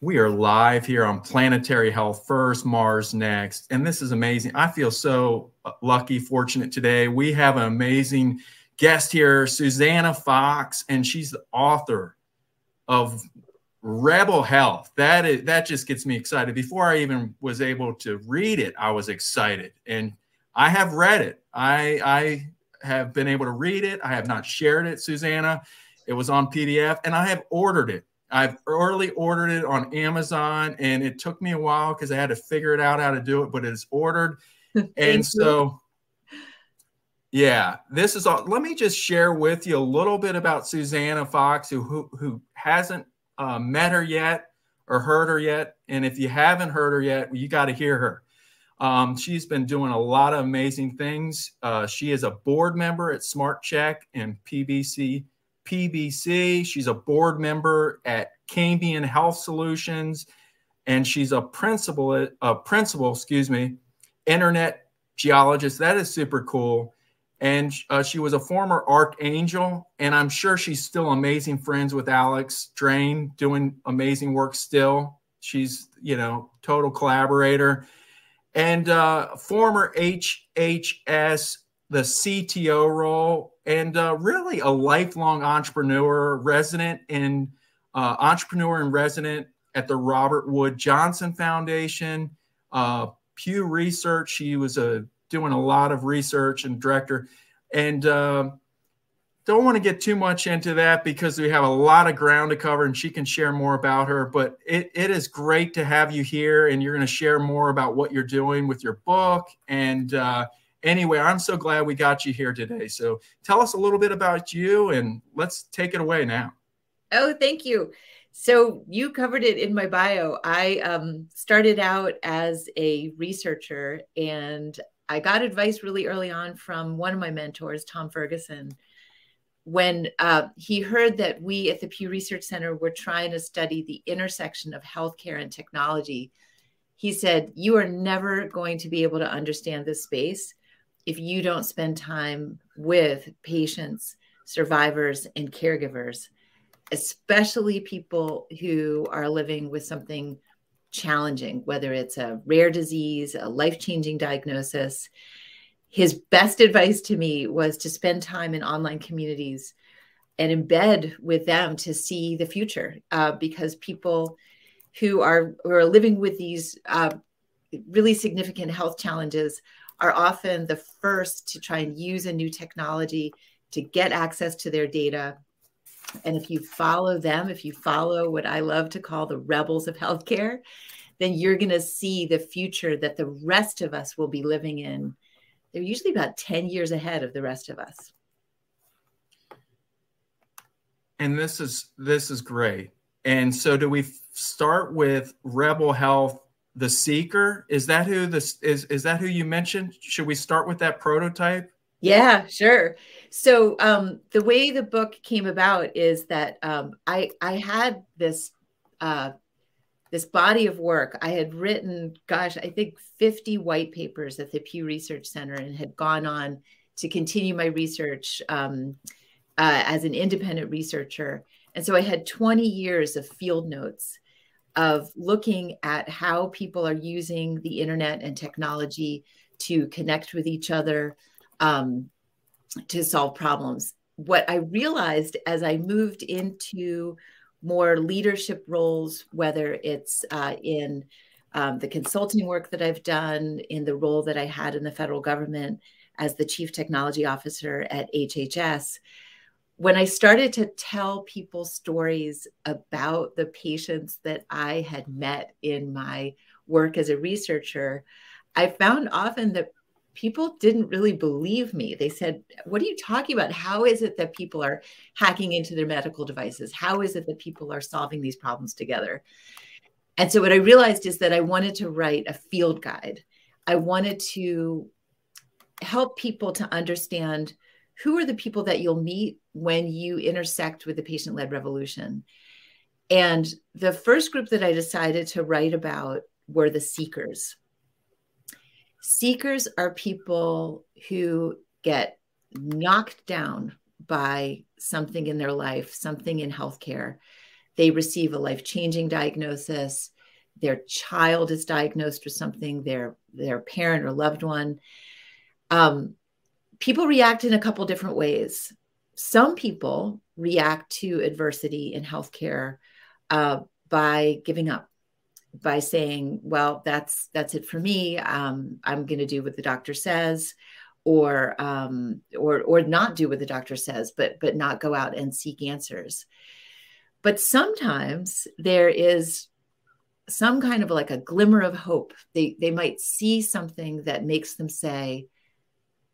We are live here on Planetary Health First, Mars Next. And this is amazing. I feel so uh, lucky, fortunate today. We have an amazing guest here, Susannah Fox, and she's the author of Rebel Health. That is that just gets me excited. Before I even was able to read it, I was excited. And I have read it. I I have been able to read it. I have not shared it, Susannah. It was on PDF and I have ordered it. I've early ordered it on Amazon and it took me a while because I had to figure it out how to do it, but it's ordered. and so, yeah, this is all. Let me just share with you a little bit about Susannah Fox, who, who, who hasn't uh, met her yet or heard her yet. And if you haven't heard her yet, you got to hear her. Um, she's been doing a lot of amazing things. Uh, she is a board member at Smart Check and PBC PBC. She's a board member at Cambia Health Solutions, and she's a principal, a principal, excuse me, internet geologist. That is super cool. And uh, she was a former archangel, and I'm sure she's still amazing friends with Alex Drane, doing amazing work still. She's, you know, total collaborator. And uh, former HHS, the CTO role and uh, really a lifelong entrepreneur, resident in uh, entrepreneur and resident at the Robert Wood Johnson Foundation, uh, Pew Research. She was uh, doing a lot of research and director, and uh, don't want to get too much into that because we have a lot of ground to cover, and she can share more about her. But it, it is great to have you here, and you're going to share more about what you're doing with your book and uh, anyway, I'm so glad we got you here today. So tell us a little bit about you and let's take it away now. Oh, thank you. So you covered it in my bio. I um, started out as a researcher and I got advice really early on from one of my mentors, Tom Ferguson, when uh, he heard that we at the Pew Research Center were trying to study the intersection of healthcare and technology. He said, You are never going to be able to understand this space if you don't spend time with patients, survivors, and caregivers, especially people who are living with something challenging, whether it's a rare disease, a life changing diagnosis. His best advice to me was to spend time in online communities and embed with them to see the future uh, because people who are, who are living with these uh, really significant health challenges are often the first to try and use a new technology to get access to their data. And if you follow them, if you follow what I love to call the rebels of healthcare, then you're going to see the future that the rest of us will be living in. They're usually about 10 years ahead of the rest of us. And this is this is great. And so do we start with Rebel Health the seeker? Is that who this is is that who you mentioned? Should we start with that prototype? Yeah sure. So um, the way the book came about is that um, i i had this uh, this body of work. I had written gosh i think 50 white papers at the pew research center and had gone on to continue my research um, uh, as an independent researcher. And so i had 20 years of field notes of looking at how people are using the internet and technology to connect with each other, um, to solve problems. What I realized as I moved into more leadership roles, whether it's uh, in um, the consulting work that I've done, in the role that I had in the federal government as the chief technology officer at HHS, when I started to tell people stories about the patients that I had met in my work as a researcher, I found often that people didn't really believe me. They said, What are you talking about? How is it that people are hacking into their medical devices? How is it that people are solving these problems together? And so, what I realized is that I wanted to write a field guide. I wanted to help people to understand who are the people that you'll meet when you intersect with the patient led revolution? And the first group that I decided to write about were the seekers. Seekers are people who get knocked down by something in their life, something in healthcare they receive a life changing diagnosis, their child is diagnosed with something, their, their parent or loved one. Um, people react in a couple different ways. Some people react to adversity in healthcare uh, by giving up by saying, "Well, that's that's it for me. Um, I'm going to do what the doctor says." Or, um, or, or not do what the doctor says, but but not go out and seek answers. But sometimes there is some kind of like a glimmer of hope. They they might see something that makes them say,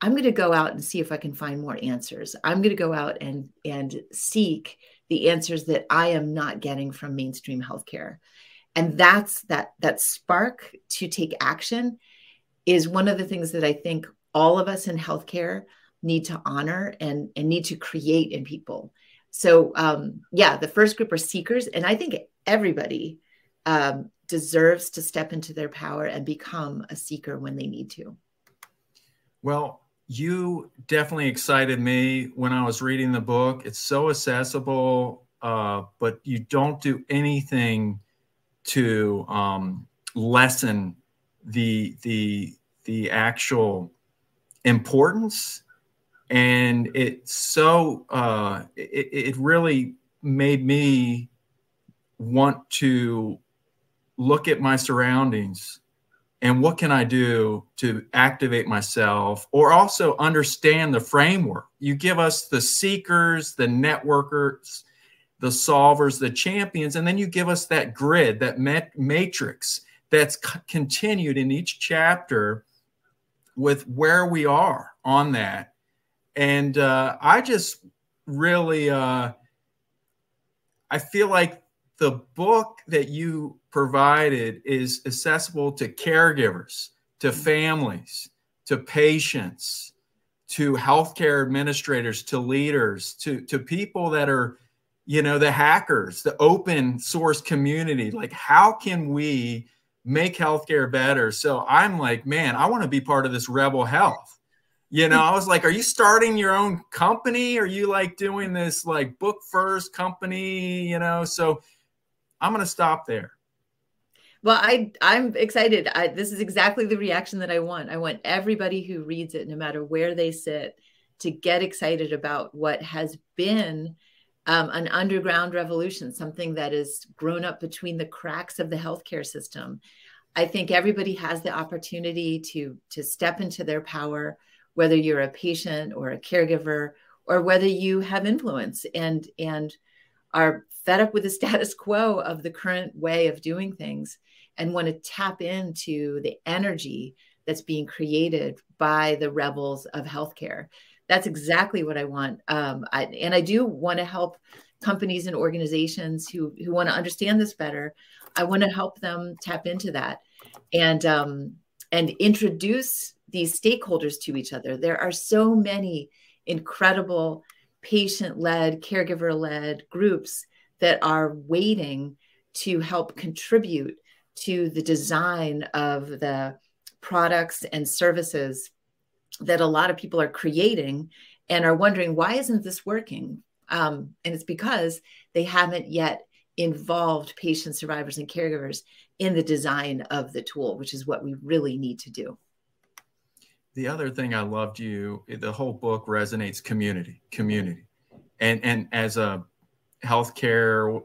I'm going to go out and see if I can find more answers. I'm going to go out and and seek the answers that I am not getting from mainstream healthcare. And that's that that spark to take action is one of the things that i think all of us in healthcare need to honor and and need to create in people. So um yeah the first group are seekers and i think everybody um, deserves to step into their power and become a seeker when they need to. Well you definitely excited me when i was reading the book. It's so accessible uh, but you don't do anything to um, lessen the the the actual importance. And it so uh, it, it really made me want to look at my surroundings and what can i do to activate myself or also understand the framework you give us the seekers the networkers the solvers, the champions, and then you give us that grid, that met- matrix that's c- continued in each chapter with where we are on that. And uh, I just really, uh, I feel like the book that you provided is accessible to caregivers, to mm-hmm. families, to patients, to healthcare administrators, to leaders, to, to people that are you know the hackers the open source community. Like how can we make healthcare better? So i'm like man i want to be part of this rebel health. You know i was like are you starting your own company? Are you like doing this like book first company you know? So i'm going to stop there. Well i i'm excited. I, this is exactly the reaction that i want. I want everybody who reads it no matter where they sit to get excited about what has been um, an underground revolution, something that has grown up between the cracks of the healthcare system. I think everybody has the opportunity to to step into their power, whether you're a patient or a caregiver, or whether you have influence and and are fed up with the status quo of the current way of doing things and want to tap into the energy that's being created by the rebels of healthcare that's exactly what I want. Um, I, and I do want to help companies and organizations who who want to understand this better. I want to help them tap into that and um, and introduce these stakeholders to each other. There are so many incredible patient-led, caregiver-led groups that are waiting to help contribute to the design of the products and services that a lot of people are creating and are wondering why isn't this working? Um, and it's because they haven't yet involved patient survivors and caregivers in the design of the tool which is what we really need to do. The other thing i loved you the whole book resonates community community. And and as a healthcare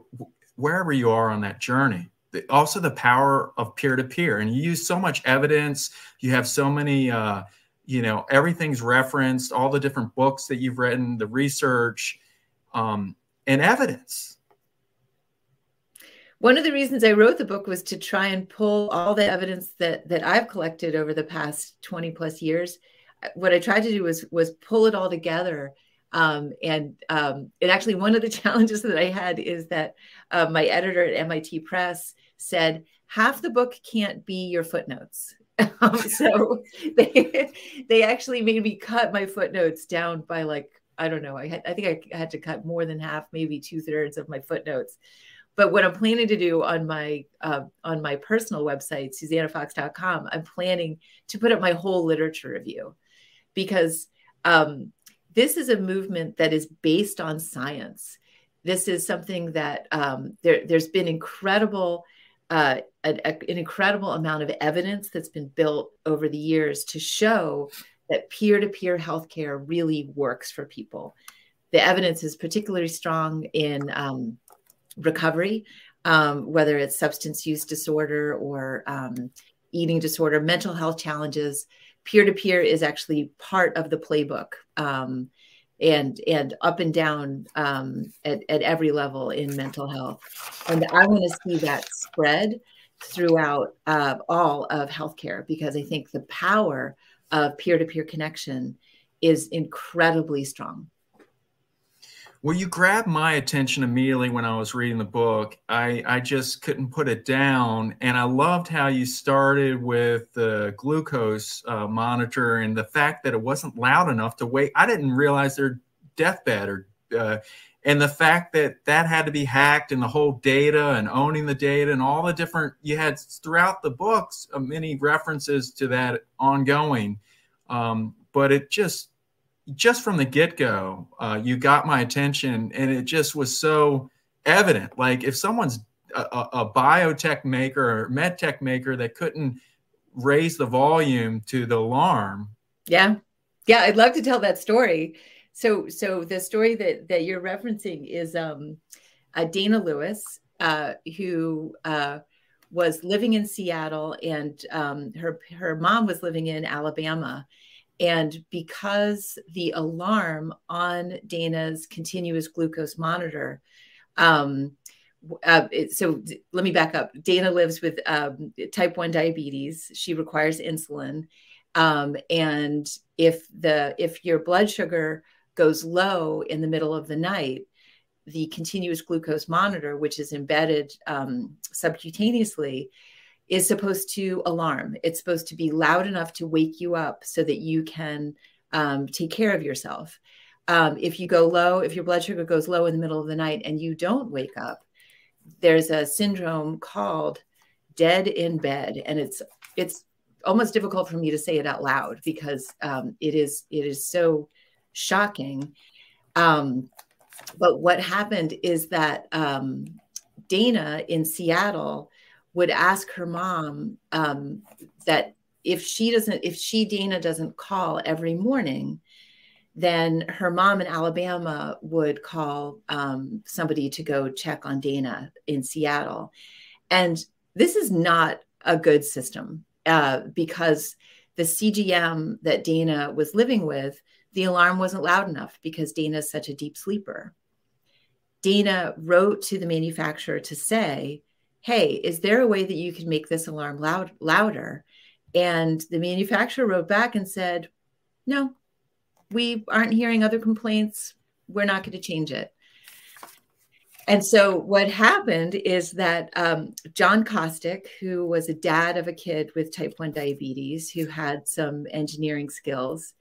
wherever you are on that journey also the power of peer-to-peer. And you use so much evidence. You have so many uh, you know everything's referenced all the different books that you've written the research um, and evidence. One of the reasons i wrote the book was to try and pull all the evidence that that i've collected over the past 20 plus years. What i tried to do was was pull it all together um, and um, and actually one of the challenges that i had is that uh, my editor at mit press said half the book can't be your footnotes um, so they they actually made me cut my footnotes down by like I don't know. I had I think I had to cut more than half, maybe two thirds of my footnotes. But what I'm planning to do on my uh, on my personal website, SusannahFox.com, I'm planning to put up my whole literature review because um, this is a movement that is based on science. this is something that um, there, has been incredible, uh, a, a, an incredible amount of evidence that's been built over the years to show that peer-to-peer healthcare really works for people. The evidence is particularly strong in um, recovery, um, whether it's substance use disorder or um, eating disorder, mental health challenges. Peer-to-peer is actually part of the playbook um, and and up and down um, at, at every level in mental health. And I want to see that spread throughout uh, all of healthcare because I think the power of peer-to-peer connection is incredibly strong. Well, you grabbed my attention immediately when I was reading the book. I, I just couldn't put it down. And I loved how you started with the glucose uh, monitor and the fact that it wasn't loud enough to wake. I didn't realize their deathbed or, uh, and the fact that that had to be hacked and the whole data and owning the data and all the different, you had throughout the books uh, many references to that ongoing. Um, but it just, just from the get go, uh, you got my attention, and it just was so evident. Like if someone's a, a biotech maker or med tech maker that couldn't raise the volume to the alarm. Yeah, yeah, I'd love to tell that story. So, so the story that that you're referencing is um, uh, Dana Lewis, uh, who uh, was living in Seattle, and um, her her mom was living in Alabama and because the alarm on Dana's continuous glucose monitor, um, uh, so let me back up. Dana lives with um, type 1 diabetes. She requires insulin. Um, and if the if your blood sugar goes low in the middle of the night, the continuous glucose monitor, which is embedded um, subcutaneously, is supposed to alarm. It's supposed to be loud enough to wake you up so that you can um, take care of yourself. Um, if you go low, if your blood sugar goes low in the middle of the night and you don't wake up, there's a syndrome called dead in bed, and it's it's almost difficult for me to say it out loud because um, it is it is so shocking. Um, but what happened is that um, Dana in Seattle would ask her mom um, that if she doesn't, if she, Dana, doesn't call every morning, then her mom in Alabama would call um, somebody to go check on Dana in Seattle. And this is not a good system uh, because the CGM that Dana was living with, the alarm wasn't loud enough because Dana is such a deep sleeper. Dana wrote to the manufacturer to say, hey, is there a way that you can make this alarm loud, louder? And the manufacturer wrote back and said, no, we aren't hearing other complaints. We're not going to change it. And so what happened is that um, John Costik, who was a dad of a kid with type 1 diabetes, who had some engineering skills,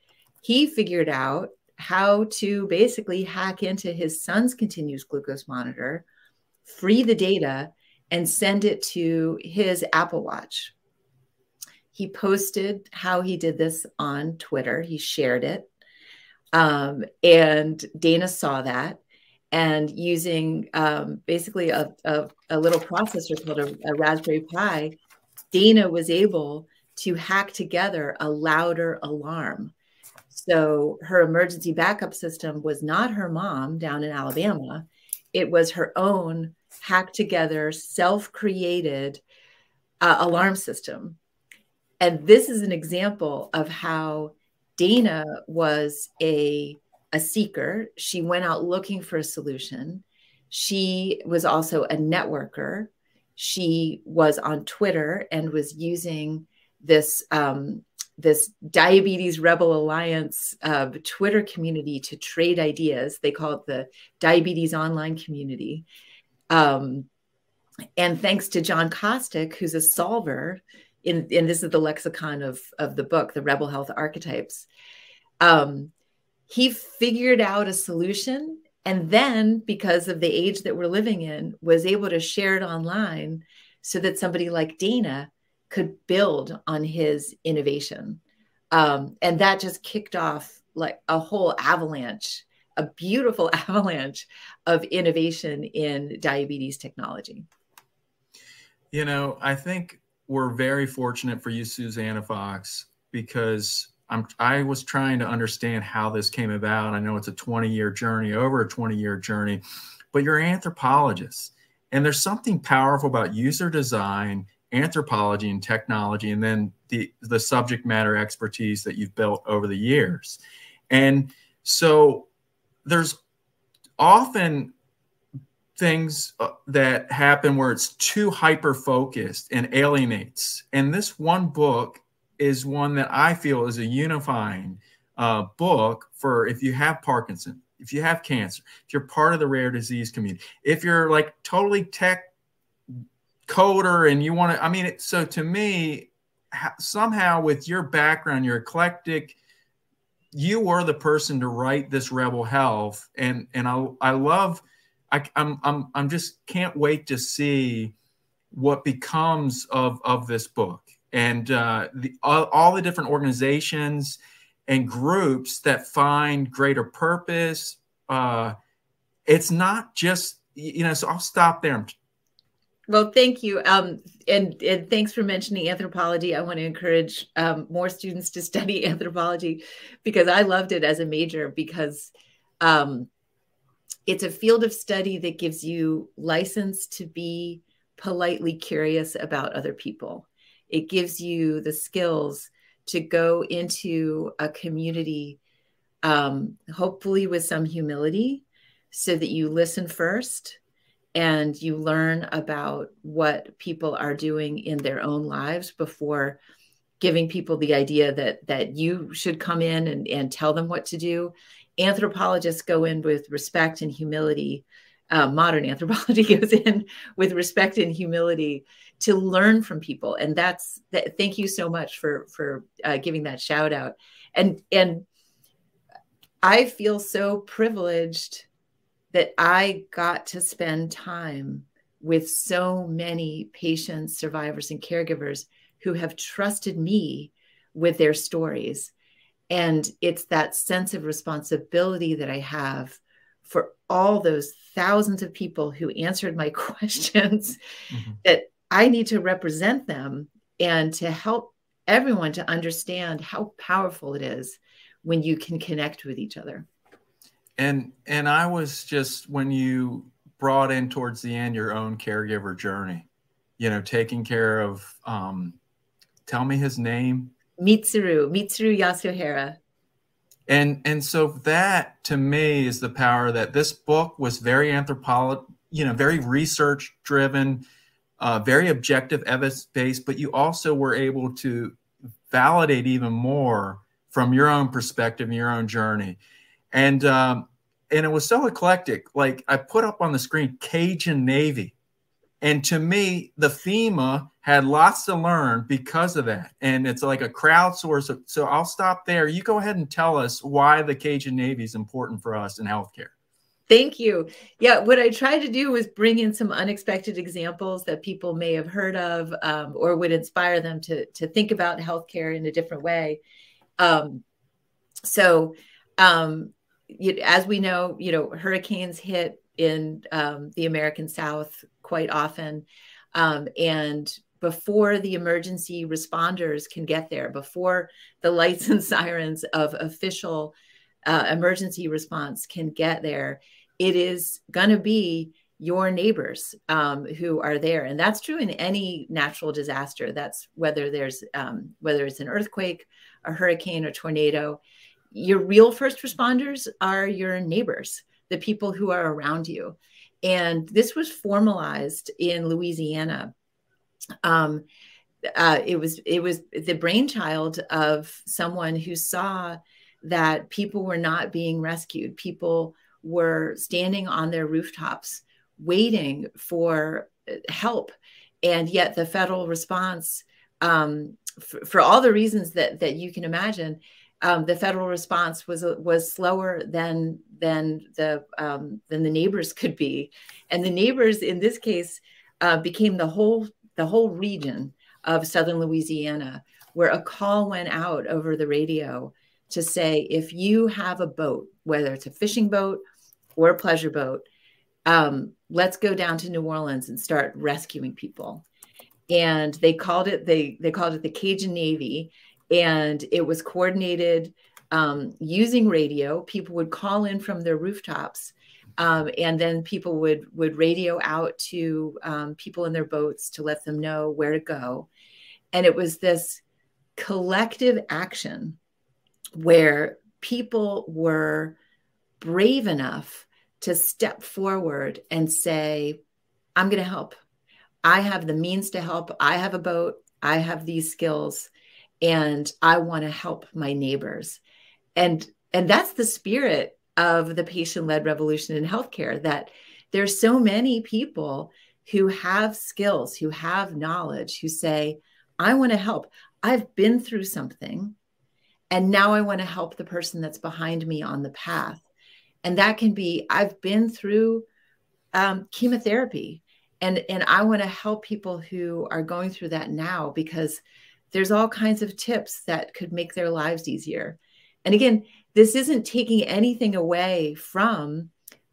he figured out how to basically hack into his son's continuous glucose monitor, free the data, and send it to his Apple Watch. He posted how he did this on Twitter. He shared it. Um, and Dana saw that. And using um, basically a, a, a, little processor called a, a Raspberry Pi, Dana was able to hack together a louder alarm. So her emergency backup system was not her mom down in Alabama, it was her own hacked together, self created uh, alarm system. And this is an example of how Dana was a, a seeker. She went out looking for a solution. She was also a networker. She was on Twitter and was using this um, this Diabetes Rebel Alliance uh, Twitter community to trade ideas. They call it the Diabetes Online Community. Um, and thanks to John Costik, who's a solver, in, and this is the lexicon of, of the book, The Rebel Health Archetypes, um, he figured out a solution. And then, because of the age that we're living in, was able to share it online so that somebody like Dana could build on his innovation. Um, and that just kicked off like a whole avalanche a beautiful avalanche of innovation in diabetes technology. You know, I think we're very fortunate for you, Susannah Fox, because I'm I was trying to understand how this came about. I know it's a 20 year journey, over a 20 year journey, but you're an anthropologist. And there's something powerful about user design, anthropology, and technology, and then the, the subject matter expertise that you've built over the years. And so there's often things uh, that happen where it's too hyper focused and alienates. And this one book is one that I feel is a unifying uh, book for if you have Parkinson, if you have cancer, if you're part of the rare disease community, if you're like totally tech coder and you want to, I mean, so to me, somehow with your background, your eclectic, you were the person to write this Rebel Health, and and I I love, I, I'm I'm I'm just can't wait to see what becomes of of this book and uh, the, all, all the different organizations and groups that find greater purpose. Uh, it's not just you know. So I'll stop there. Well, thank you, um, and and thanks for mentioning anthropology. I want to encourage um, more students to study anthropology because I loved it as a major because um, it's a field of study that gives you license to be politely curious about other people it gives you the skills to go into a community, um, hopefully with some humility, so that you listen first and you learn about what people are doing in their own lives before giving people the idea that that you should come in and, and tell them what to do. Anthropologists go in with respect and humility uh, modern anthropology goes in with respect and humility to learn from people. And that's that thank you so much for for uh, giving that shout out. And and i feel so privileged that i got to spend time with so many patients survivors and caregivers who have trusted me with their stories and it's that sense of responsibility that i have for all those thousands of people who answered my questions mm-hmm. that I need to represent them and to help everyone to understand how powerful it is when you can connect with each other. And and I was just when you brought in towards the end your own caregiver journey, you know, taking care of um tell me his name. Mitsuru, Mitsuru Yasuhara. And and so that to me is the power that this book was very anthropological, you know, very research driven uh, very objective, evidence based, but you also were able to validate even more from your own perspective and your own journey. And um, and it was so eclectic. Like I put up on the screen Cajun Navy. And to me, the FEMA had lots to learn because of that. And it's like a crowdsource. So I'll stop there. You go ahead and tell us why the Cajun Navy is important for us in healthcare. Thank you. Yeah, what I tried to do was bring in some unexpected examples that people may have heard of um, or would inspire them to, to think about healthcare in a different way. Um, so, um, as we know, you know, hurricanes hit in um, the American South quite often. Um, and before the emergency responders can get there, before the lights and sirens of official uh, emergency response can get there, it is going to be your neighbors um, who are there. And that's true in any natural disaster. That's whether there's um, whether it's an earthquake a hurricane a tornado your real first responders are your neighbors the people who are around you. And this was formalized in louisiana. Um, uh, it was it was the brainchild of someone who saw that people were not being rescued. People were standing on their rooftops waiting for uh, help. And yet the federal response, um, for, for, all the reasons that, that you can imagine, um, the federal response was was slower than than the um, than the neighbors could be, and the neighbors in this case uh, became the whole the whole region of southern Louisiana, where a call went out over the radio to say if you have a boat, whether it's a fishing boat or a pleasure boat, um, let's go down to New Orleans and start rescuing people. And they called it they they called it the Cajun Navy, and it was coordinated um, using radio. People would call in from their rooftops, um, and then people would would radio out to um, people in their boats to let them know where to go. And it was this collective action where people were brave enough to step forward and say, I'm going to help. I have the means to help. I have a boat. I have these skills and I want to help my neighbors. And and that's the spirit of the patient-led revolution in healthcare that there's so many people who have skills, who have knowledge, who say, I want to help. I've been through something and now I want to help the person that's behind me on the path. And that can be I've been through um, chemotherapy and and I want to help people who are going through that now because there's all kinds of tips that could make their lives easier. And again, this isn't taking anything away from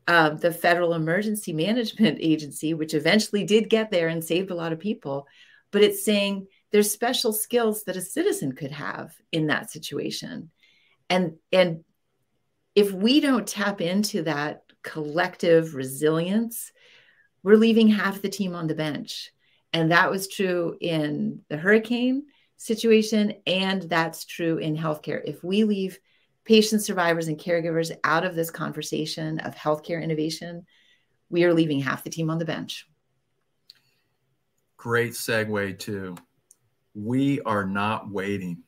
uh, the Federal Emergency Management Agency, which eventually did get there and saved a lot of people, but it's saying there's special skills that a citizen could have in that situation and and if we don't tap into that collective resilience we're leaving half the team on the bench and that was true in the hurricane situation and that's true in healthcare if we leave patient survivors and caregivers out of this conversation of healthcare innovation we are leaving half the team on the bench great segue to we are not waiting.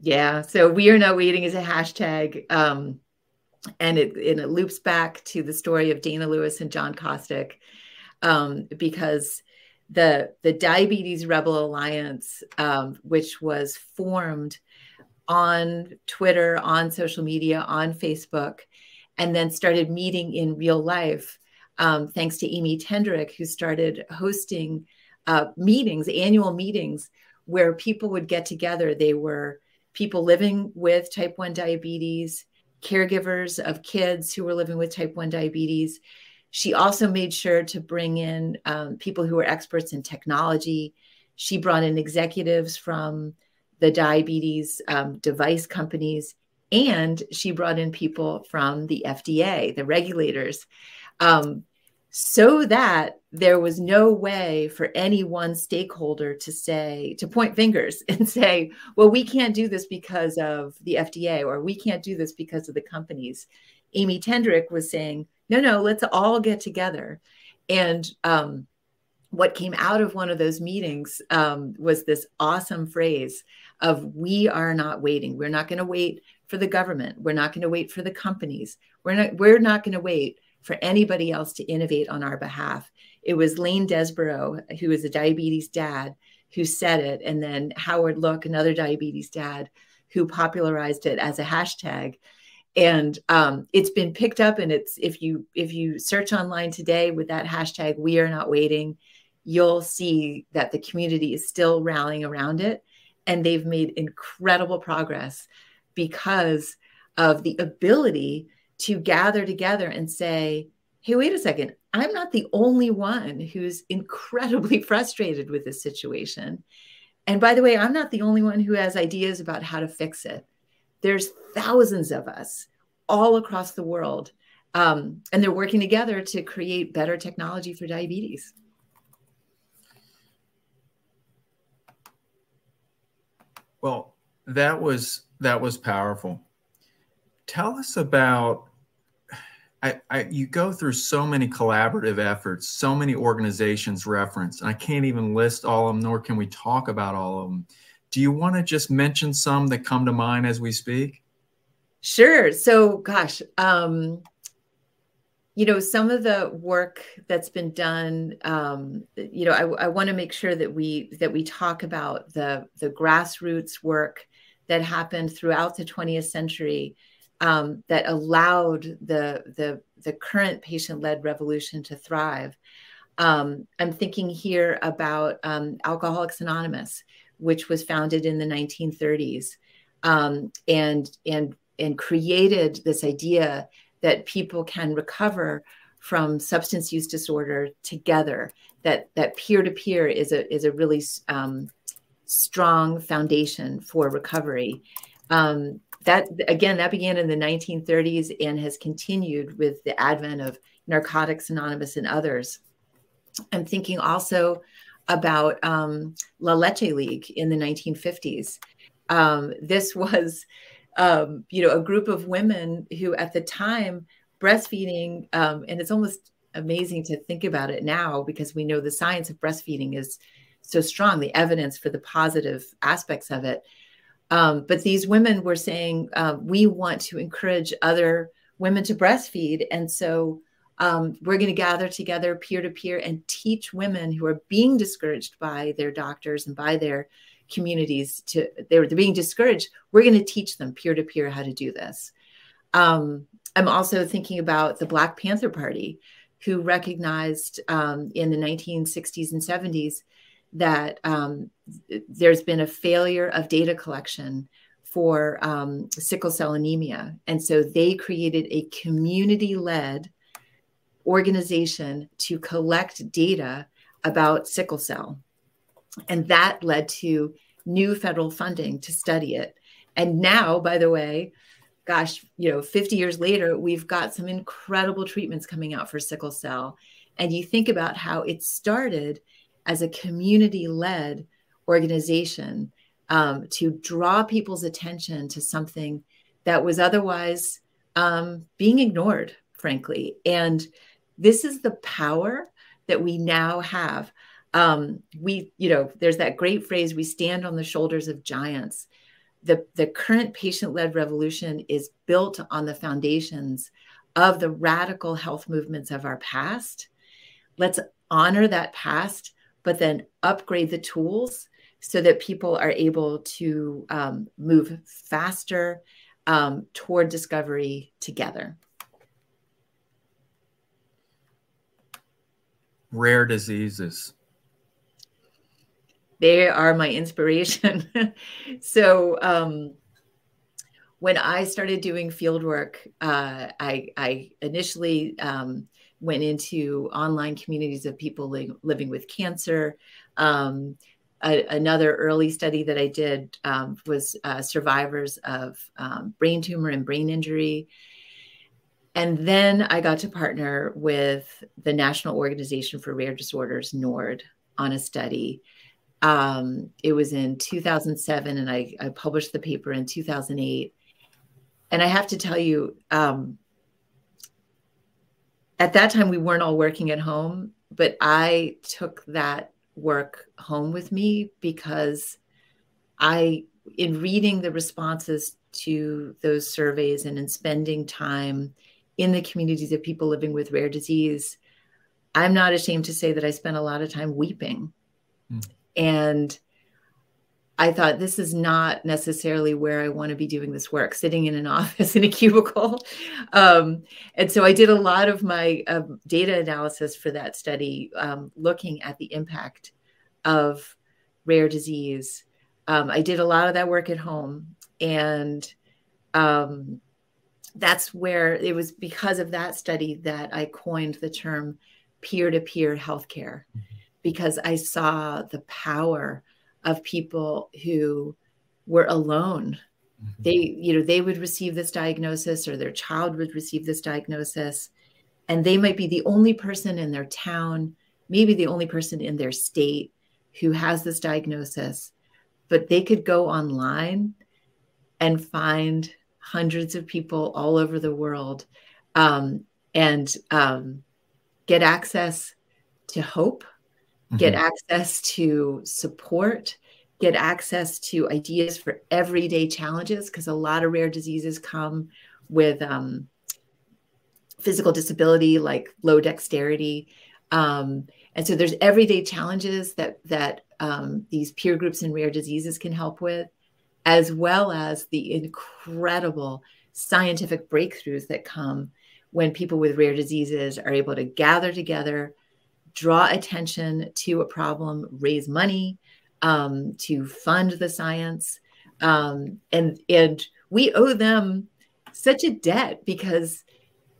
Yeah. So we are not waiting is a hashtag. Um, and it, and it loops back to the story of Dana Lewis and John Costik um, because the the Diabetes Rebel Alliance, um, which was formed on Twitter, on social media, on Facebook, and then started meeting in real life, um, thanks to Amy Tenderich, who started hosting uh, meetings, annual meetings, where people would get together. They were people living with type 1 diabetes, caregivers of kids who were living with type 1 diabetes. She also made sure to bring in um, people who were experts in technology. She brought in executives from the diabetes um, device companies, and she brought in people from the FDA, the regulators. Um, so that there was no way for any one stakeholder to say to point fingers and say well we can't do this because of the fda or we can't do this because of the companies amy tenderich was saying no no let's all get together and um, what came out of one of those meetings um, was this awesome phrase of we are not waiting we're not going to wait for the government we're not going to wait for the companies we're not we're not going to wait for anybody else to innovate on our behalf. It was Lane Desborough, who is a diabetes dad, who said it, and then Howard Look, another diabetes dad, who popularized it as a hashtag. And um, it's been picked up, and it's if you if you search online today with that hashtag, we are not waiting, you'll see that the community is still rallying around it, and they've made incredible progress because of the ability to gather together and say, hey, wait a second, I'm not the only one who's incredibly frustrated with this situation. And by the way, I'm not the only one who has ideas about how to fix it. There's thousands of us all across the world, um, and they're working together to create better technology for diabetes. Well, that was that was powerful. Tell us about I, I, you go through so many collaborative efforts, so many organizations reference. And I can't even list all of them, nor can we talk about all of them. Do you want to just mention some that come to mind as we speak? Sure. So, gosh, um, you know, some of the work that's been done, um, you know, I, I want to make sure that we that we talk about the the grassroots work that happened throughout the 20th century um, that allowed the, the, the current patient led revolution to thrive. Um, I'm thinking here about um, Alcoholics Anonymous, which was founded in the 1930s. um, and and and created this idea that people can recover from substance use disorder together. That that peer to peer is a is a really um, strong foundation for recovery. Um, that again, that began in the 1930s and has continued with the advent of Narcotics Anonymous and others. I'm thinking also about um, La Leche League in the 1950s. Um, this was, um, you know, a group of women who, at the time, breastfeeding, um, and it's almost amazing to think about it now because we know the science of breastfeeding is so strong, the evidence for the positive aspects of it. Um, but these women were saying, uh, we want to encourage other women to breastfeed. And so um, we're going to gather together peer to peer and teach women who are being discouraged by their doctors and by their communities to they're, they're being discouraged we're going to teach them peer to peer how to do this um, i'm also thinking about the black panther party who recognized um, in the 1960s and 70s that um, there's been a failure of data collection for um, sickle cell anemia. And so they created a community led organization to collect data about sickle cell. And that led to new federal funding to study it. And now, by the way, gosh, you know, 50 years later, we've got some incredible treatments coming out for sickle cell. And you think about how it started as a community led organization um, to draw people's attention to something that was otherwise um, being ignored, frankly. And this is the power that we now have. Um, we, you know, there's that great phrase, we stand on the shoulders of giants. The, the current patient led revolution is built on the foundations of the radical health movements of our past. Let's honor that past but then upgrade the tools so that people are able to um, move faster um, toward discovery together. Rare diseases. They are my inspiration. so, um, when I started doing field work, uh, I, I, initially um, went into online communities of people li- living with cancer. Um, a, another early study that I did um, was uh, survivors of um, brain tumor and brain injury. And then I got to partner with the National Organization for Rare Disorders, NORD, on a study. Um, it was in 2007, and I, I, published the paper in 2008. And I have to tell you, um, at that time we weren't all working at home but i took that work home with me because i in reading the responses to those surveys and in spending time in the communities of people living with rare disease i'm not ashamed to say that i spent a lot of time weeping mm. and I thought this is not necessarily where I want to be doing this work, sitting in an office in a cubicle. Um, and so I did a lot of my uh, data analysis for that study, um, looking at the impact of rare disease. Um, I did a lot of that work at home. And um, that's where it was because of that study that I coined the term peer to peer healthcare, mm-hmm. because I saw the power of people who were alone mm-hmm. they you know they would receive this diagnosis or their child would receive this diagnosis and they might be the only person in their town maybe the only person in their state who has this diagnosis but they could go online and find hundreds of people all over the world um, and um, get access to hope get mm-hmm. access to support, get access to ideas for everyday challenges, because a lot of rare diseases come with um, physical disability like low dexterity. Um, and so there's everyday challenges that that um, these peer groups in rare diseases can help with, as well as the incredible scientific breakthroughs that come when people with rare diseases are able to gather together draw attention to a problem, raise money um, to fund the science, Um, and and we owe them such a debt because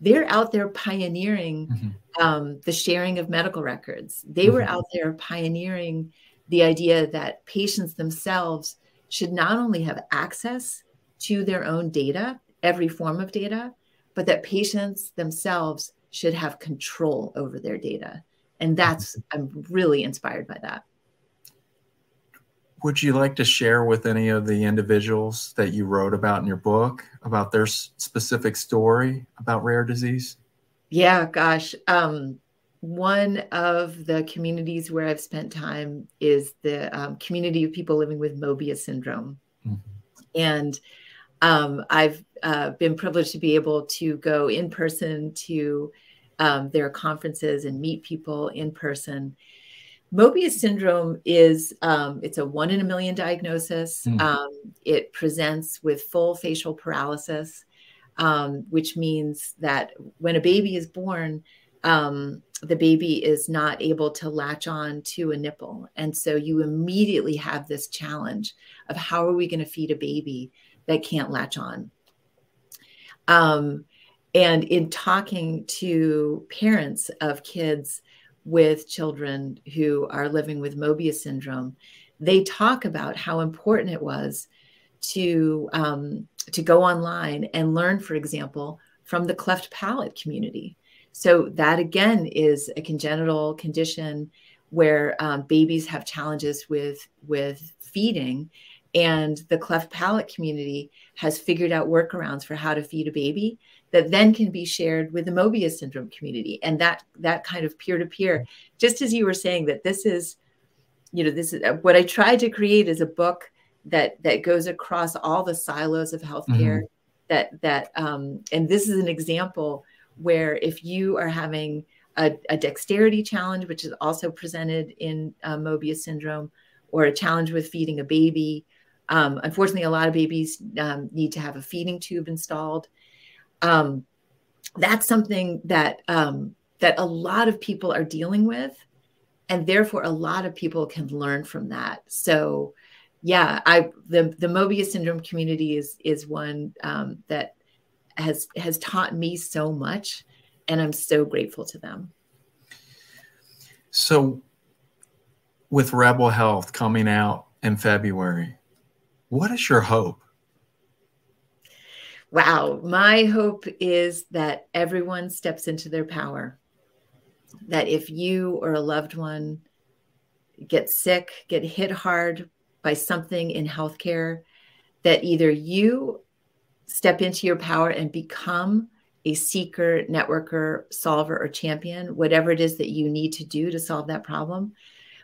they're out there pioneering mm-hmm. um, the sharing of medical records. They mm-hmm. were out there pioneering the idea that patients themselves should not only have access to their own data, every form of data, but that patients themselves should have control over their data. And that's, I'm really inspired by that. Would you like to share with any of the individuals that you wrote about in your book about their specific story about rare disease? Yeah, gosh. Um, one of the communities where I've spent time is the um, community of people living with Mobius syndrome. Mm-hmm. And um, I've uh, been privileged to be able to go in person to um, their conferences and meet people in person. Mobius syndrome is um, it's a one in a million diagnosis. Mm. it presents with full facial paralysis, um, which means that when a baby is born, um, the baby is not able to latch on to a nipple. And so you immediately have this challenge of how are we going to feed a baby that can't latch on? Um, and in talking to parents of kids with children who are living with Mobius syndrome, they talk about how important it was to um, to go online and learn, for example, from the cleft palate community so that again is a congenital condition where um, babies have challenges with with feeding, and the cleft palate community has figured out workarounds for how to feed a baby that then can be shared with the Mobius syndrome community, and that that kind of peer to peer. Just as you were saying that this is, you know, this is what I tried to create is a book that that goes across all the silos of healthcare. Mm-hmm. That that um, and this is an example where if you are having a, a dexterity challenge, which is also presented in uh, Mobius syndrome, or a challenge with feeding a baby, um, unfortunately, a lot of babies um, need to have a feeding tube installed. Um, that's something that um, that a lot of people are dealing with, and therefore a lot of people can learn from that. So, yeah, I the the Mobius syndrome community is is one um, that has has taught me so much and i'm so grateful to them. So with rebel health coming out in february what is your hope? Wow. My hope is that everyone steps into their power. That if you or a loved one get sick get hit hard by something in healthcare that either you step into your power and become a seeker, networker, solver, or champion, whatever it is that you need to do to solve that problem.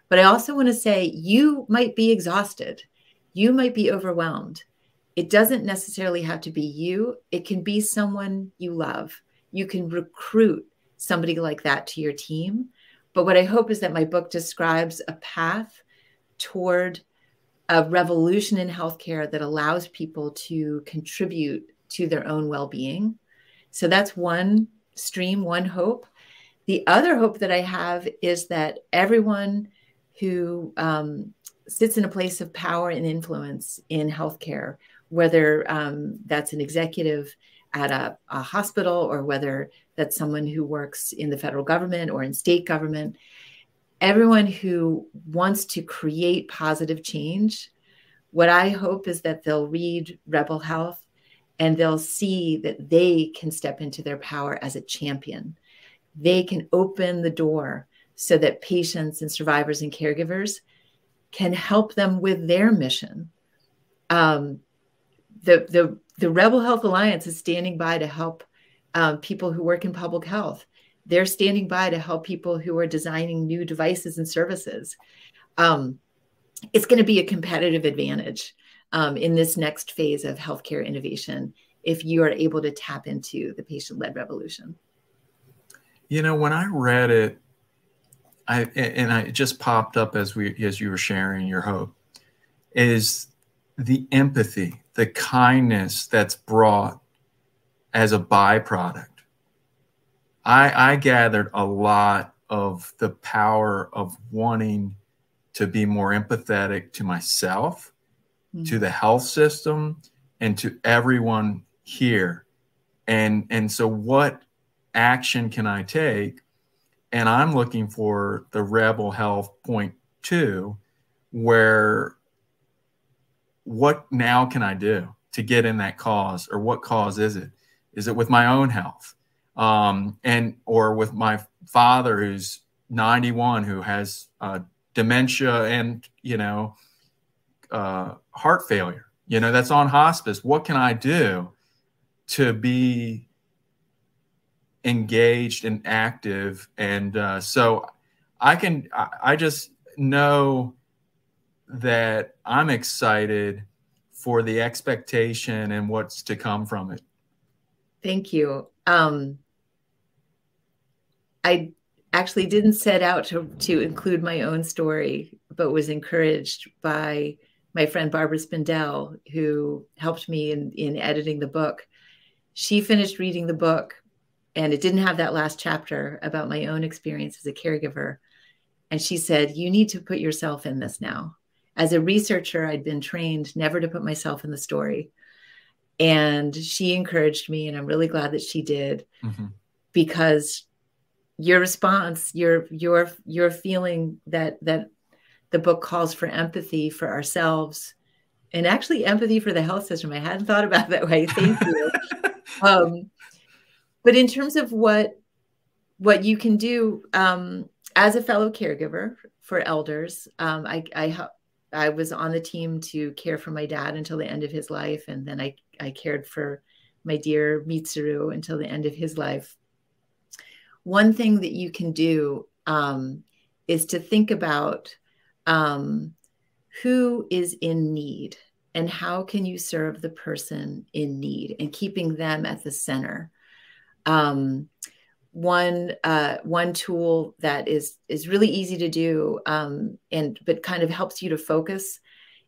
But I also want to say you might be exhausted, you might be overwhelmed. It doesn't necessarily have to be you, it can be someone you love. You can recruit somebody like that to your team. But what I hope is that my book describes a path toward a revolution in healthcare that allows people to contribute to their own well being. So that's one stream, one hope. The other hope that I have is that everyone who um, sits in a place of power and influence in healthcare, whether um, that's an executive at a, a hospital or whether that's someone who works in the federal government or in state government, everyone who wants to create positive change, what I hope is that they'll read Rebel Health and they'll see that they can step into their power as a champion. They can open the door so that patients and survivors and caregivers can help them with their mission. Um, the, the, the Rebel Health Alliance is standing by to help um, people who work in public health they're standing by to help people who are designing new devices and services. Um, it's going to be a competitive advantage um, in this next phase of healthcare innovation if you are able to tap into the patient led revolution. You know, when I read it, I and I just popped up as we as you were sharing your hope is the empathy, the kindness that's brought as a byproduct I, I gathered a lot of the power of wanting to be more empathetic to myself mm-hmm. to the health system and to everyone here. And and so what action can I take? And I'm looking for the rebel health point two, where what now can I do to get in that cause or what cause is it? Is it with my own health? Um, and or with my father who's 91 who has uh, dementia and you know uh, heart failure you know that's on hospice. What can i do to be engaged and active? And uh, so i can I, I just know that i'm excited for the expectation and what's to come from it. Thank you. Um i actually didn't set out to, to include my own story, but was encouraged by my friend Barbara Spindell, who helped me in, in editing the book. She finished reading the book, and it didn't have that last chapter about my own experience as a caregiver. And she said, You need to put yourself in this now. As a researcher, I'd been trained never to put myself in the story. And she encouraged me, and I'm really glad that she did mm-hmm. because your response your your your feeling that that the book calls for empathy for ourselves. And actually empathy for the health system. I hadn't thought about that way. Thank you. Um, but in terms of what what you can do um, as a fellow caregiver for elders um, I, I i was on the team to care for my dad until the end of his life. And then i i cared for my dear mitsuru until the end of his life one thing that you can do um, is to think about um, who is in need and how can you serve the person in need and keeping them at the center. Um, one uh, one tool that is is really easy to do um, and but kind of helps you to focus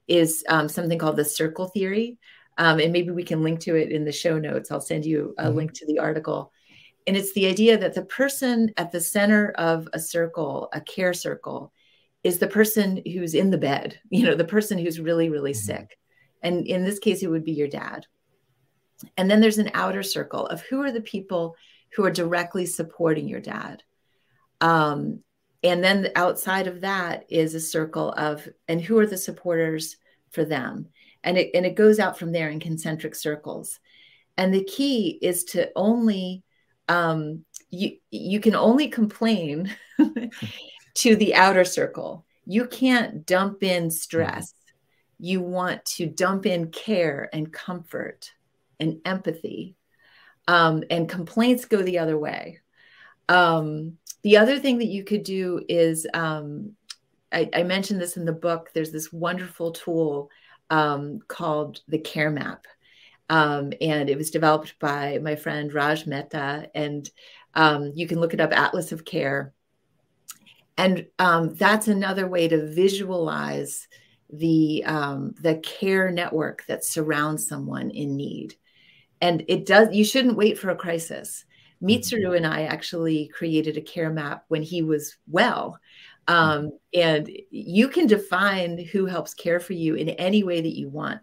is um, something called the circle theory. Um, and maybe we can link to it in the show notes. I'll send you a mm-hmm. link to the article. And it's the idea that the person at the center of a circle, a care circle, is the person who's in the bed, you know, the person who's really, really mm-hmm. sick. And in this case, it would be your dad. And then there's an outer circle of who are the people who are directly supporting your dad. Um, and then outside of that is a circle of, and who are the supporters for them? And it, and it goes out from there in concentric circles. And the key is to only um, you you can only complain to the outer circle. You can't dump in stress. You want to dump in care and comfort and empathy. Um, and complaints go the other way. Um, the other thing that you could do is um, I, I, mentioned this in the book. There's this wonderful tool um, called the Care Map. Um, and it was developed by my friend Raj Mehta. And um, you can look it up, Atlas of Care. And um, that's another way to visualize the um, the care network that surrounds someone in need. And it does. You shouldn't wait for a crisis. Mitsuru mm-hmm. and I actually created a care map when he was well. Um, and you can define who helps care for you in any way that you want.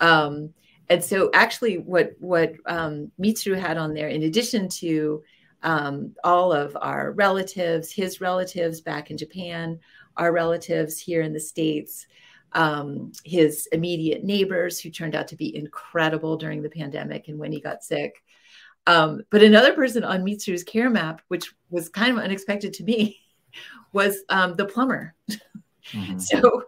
Um, and so actually what what um, Mitsuru had on there, in addition to um, all of our relatives, his relatives back in Japan, our relatives here in the States, um, his immediate neighbors who turned out to be incredible during the pandemic and when he got sick. Um, but another person on Mitsuru's care map, which was kind of unexpected to me, was um, the plumber. Mm-hmm. So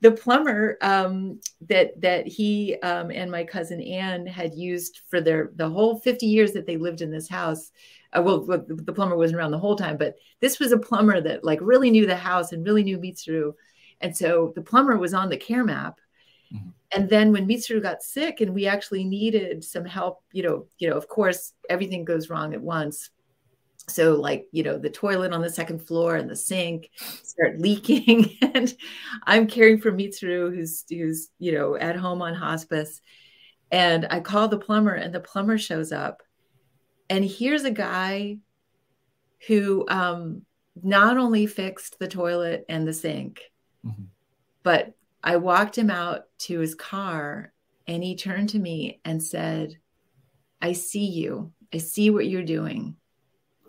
the plumber um, that that he um, and my cousin Anne had used for their the whole 50 years that they lived in this house. Uh, well, the plumber wasn't around the whole time, but this was a plumber that like really knew the house and really knew Mitsuru. And so the plumber was on the care map. Mm-hmm. And then when Mitsuru got sick and we actually needed some help, you know, you know, of course, everything goes wrong at once so like you know the toilet on the second floor and the sink start leaking and i'm caring for mitsuru who's who's you know at home on hospice and i call the plumber and the plumber shows up and here's a guy who um, not only fixed the toilet and the sink mm-hmm. but I walked him out to his car and he turned to me and said, I see you. I see what you're doing.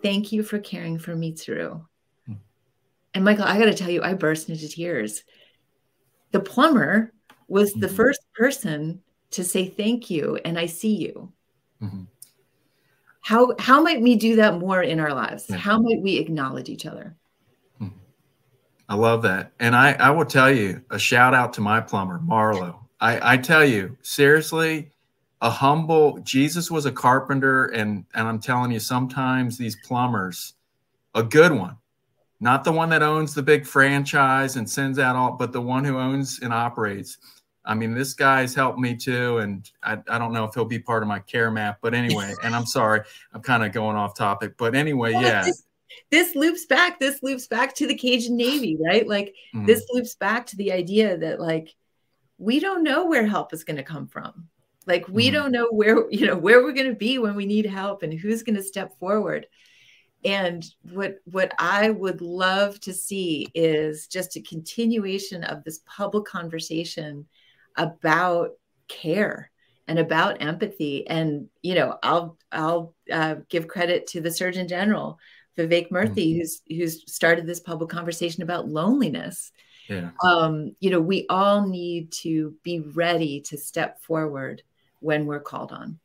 Thank you for caring for me through. Hmm. And Michael, I got to tell you, I burst into tears. The plumber was mm-hmm. the first person to say thank you and I see you. Mm-hmm. How how might we do that more in our lives? Yeah. How might we acknowledge each other? Mm-hmm. I love that. And I, I will tell you a shout out to my plumber, Marlo. I, I tell you, seriously, a humble Jesus was a carpenter, and and I'm telling you, sometimes these plumbers, a good one, not the one that owns the big franchise and sends out all, but the one who owns and operates. I mean, this guy's helped me too, and I, I don't know if he'll be part of my care map, but anyway, and I'm sorry, I'm kind of going off topic, but anyway, well, yeah. This, this, loops back. This loops back to the Cajun Navy, right? Like mm-hmm. this loops back to the idea that like we don't know where help is going to come from. Like we mm-hmm. don't know where you know where we're going to be when we need help and who's going to step forward and what what i would love to see is just a continuation of this public conversation about care and about empathy and you know i'll i'll uh, give credit to the surgeon general vivek murthy mm-hmm. who's who's started this public conversation about loneliness yeah. um you know we all need to be ready to step forward when we're called on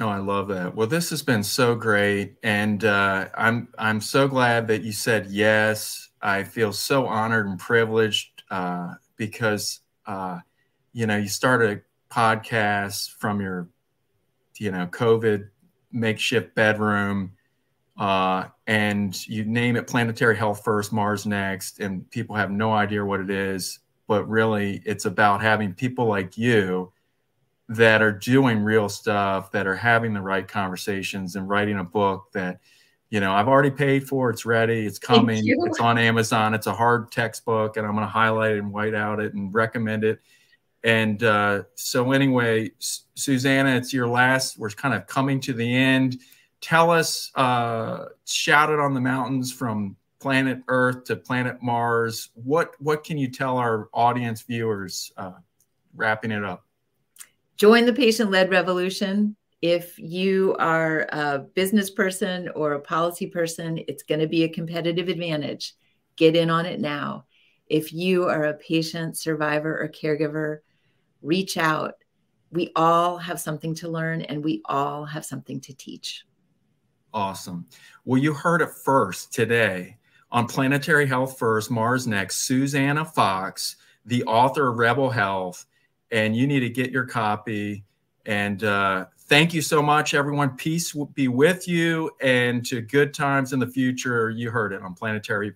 Oh, I love that. Well, this has been so great, and uh, I'm I'm so glad that you said yes. I feel so honored and privileged uh, because uh, you know you start a podcast from your you know COVID makeshift bedroom, uh, and you name it Planetary Health First, Mars Next, and people have no idea what it is, but really it's about having people like you that are doing real stuff, that are having the right conversations and writing a book that, you know, I've already paid for. It's ready. It's coming. It's on Amazon. It's a hard textbook, and I'm going to highlight it and white out it and recommend it. And uh, so, anyway, Susannah, it's your last. We're kind of coming to the end. Tell us, uh, shout it on the mountains from planet Earth to planet Mars. What what can you tell our audience viewers? Uh, wrapping it up join the patient led revolution. If you are a business person or a policy person, it's going to be a competitive advantage. Get in on it now. If you are a patient, survivor, or caregiver, reach out. We all have something to learn and we all have something to teach. Awesome. Well, you heard it first today on Planetary Health First, Mars Next, Susannah Fox, the author of Rebel Health and you need to get your copy. And uh, thank you so much, everyone. Peace be with you and to good times in the future. You heard it on Planetary